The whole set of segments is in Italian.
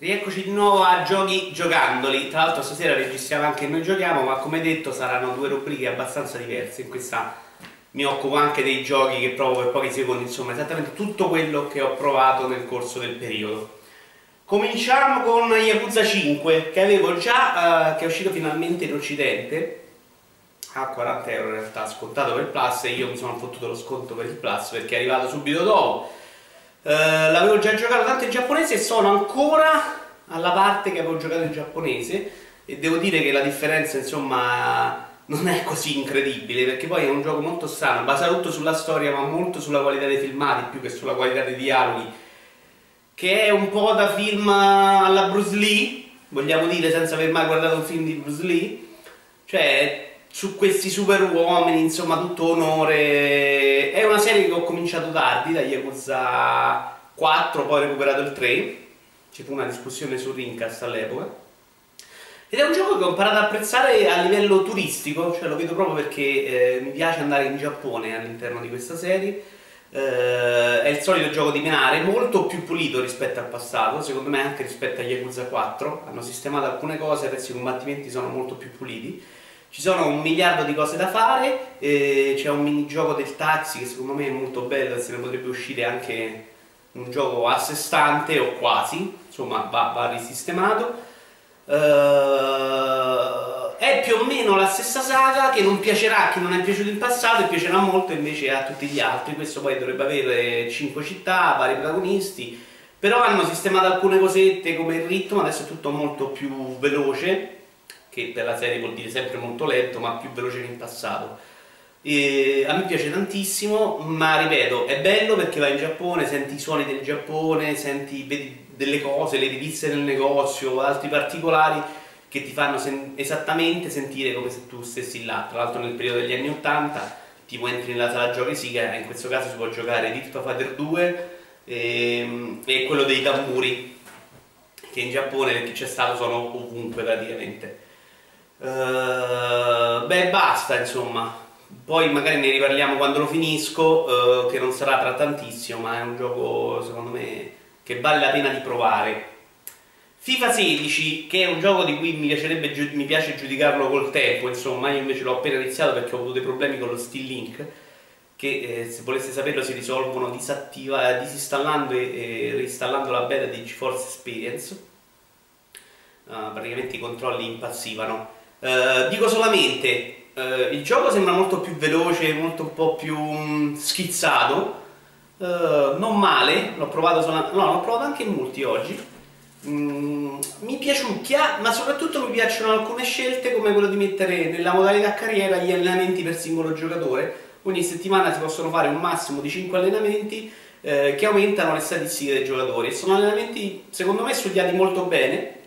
Rieccoci di nuovo a Giochi Giocandoli, tra l'altro stasera registriamo anche Noi Giochiamo, ma come detto saranno due rubriche abbastanza diverse, in questa mi occupo anche dei giochi che provo per pochi secondi, insomma esattamente tutto quello che ho provato nel corso del periodo. Cominciamo con Yakuza 5, che avevo già, uh, che è uscito finalmente in Occidente, a 40 euro in realtà, scontato per il Plus, e io mi sono fottuto lo sconto per il Plus perché è arrivato subito dopo eh, l'avevo già giocato tanto in giapponese e sono ancora alla parte che avevo giocato in giapponese e devo dire che la differenza insomma non è così incredibile perché poi è un gioco molto strano, basato tutto sulla storia ma molto sulla qualità dei filmati più che sulla qualità dei dialoghi che è un po' da film alla Bruce Lee vogliamo dire senza aver mai guardato un film di Bruce Lee. Cioè su questi super uomini, insomma tutto onore. È una serie che ho cominciato tardi, da Yakuza 4, poi ho recuperato il 3, ci fu una discussione su Rincast all'epoca. Ed è un gioco che ho imparato ad apprezzare a livello turistico, cioè lo vedo proprio perché eh, mi piace andare in Giappone all'interno di questa serie. Eh, è il solito gioco di menare, molto più pulito rispetto al passato, secondo me anche rispetto a Yakuza 4. Hanno sistemato alcune cose, adesso i combattimenti sono molto più puliti. Ci sono un miliardo di cose da fare, eh, c'è un minigioco del taxi che secondo me è molto bello se ne potrebbe uscire anche un gioco a sé stante o quasi, insomma va, va risistemato. Uh, è più o meno la stessa saga che non piacerà a chi non è piaciuto in passato e piacerà molto invece a tutti gli altri. Questo poi dovrebbe avere 5 città, vari protagonisti, però hanno sistemato alcune cosette come il ritmo, adesso è tutto molto più veloce che per la serie vuol dire sempre molto lento ma più veloce che in passato. E a me piace tantissimo, ma ripeto, è bello perché vai in Giappone, senti i suoni del Giappone, senti, vedi delle cose, le riviste nel negozio, altri particolari che ti fanno sen esattamente sentire come se tu stessi là. Tra l'altro nel periodo degli anni 80 tipo entri nella sala giochi Siga, in questo caso si può giocare Virtua Fighter 2 e, e quello dei tamburi, che in Giappone, chi c'è stato, sono ovunque praticamente. Uh, beh, basta insomma. Poi magari ne riparliamo quando lo finisco, uh, che non sarà tra tantissimo, ma è un gioco secondo me che vale la pena di provare. FIFA 16, che è un gioco di cui mi, piacerebbe, mi piace giudicarlo col tempo, insomma, io invece l'ho appena iniziato perché ho avuto dei problemi con lo Steam Link, che eh, se voleste saperlo si risolvono disinstallando e, e reinstallando la beta di GeForce Experience. Uh, praticamente i controlli impazzivano. Uh, dico solamente, uh, il gioco sembra molto più veloce, molto un po' più um, schizzato, uh, non male, l'ho provato, solo... no, l'ho provato anche in multi oggi, mm, mi piaciucchia, ma soprattutto mi piacciono alcune scelte come quello di mettere nella modalità carriera gli allenamenti per singolo giocatore, ogni settimana si possono fare un massimo di 5 allenamenti eh, che aumentano le statistiche dei giocatori, sono allenamenti secondo me studiati molto bene,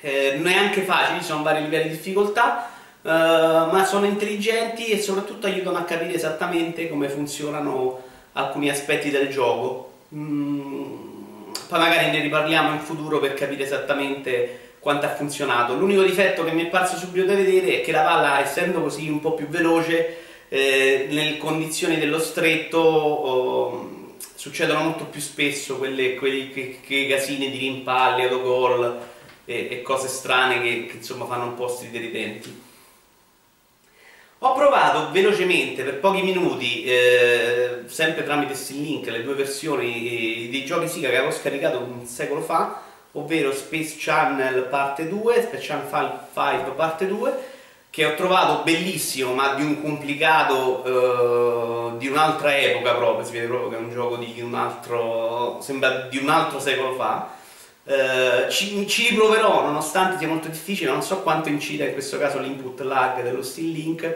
eh, non è anche facile, ci sono vari livelli di difficoltà, eh, ma sono intelligenti e soprattutto aiutano a capire esattamente come funzionano alcuni aspetti del gioco. Mm, poi magari ne riparliamo in futuro per capire esattamente quanto ha funzionato. L'unico difetto che mi è parso subito da vedere è che la palla, essendo così un po' più veloce, eh, nelle condizioni dello stretto oh, succedono molto più spesso quelle, quei, quei, quei casini di rimpalli, autogol e, e cose strane che, che, insomma fanno un po' stridenti. Ho provato velocemente per pochi minuti, eh, sempre tramite Steam Link, le due versioni eh, dei giochi Sega che avevo scaricato un secolo fa, ovvero Space Channel parte 2, Space Channel 5 parte 2, che ho trovato bellissimo ma di un complicato eh, di un'altra epoca proprio, si vede proprio che è un gioco di un altro, sembra di un altro secolo fa Uh, ci, ci, riproverò nonostante sia molto difficile, non so quanto incida in questo caso l'input lag dello Steam Link,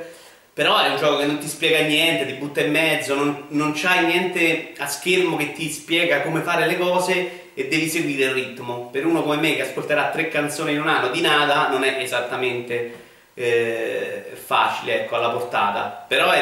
però è un gioco che non ti spiega niente, ti butta in mezzo, non, non c'hai niente a schermo che ti spiega come fare le cose e devi seguire il ritmo. Per uno come me che ascolterà tre canzoni in un anno di nada non è esattamente eh, facile ecco, alla portata, però è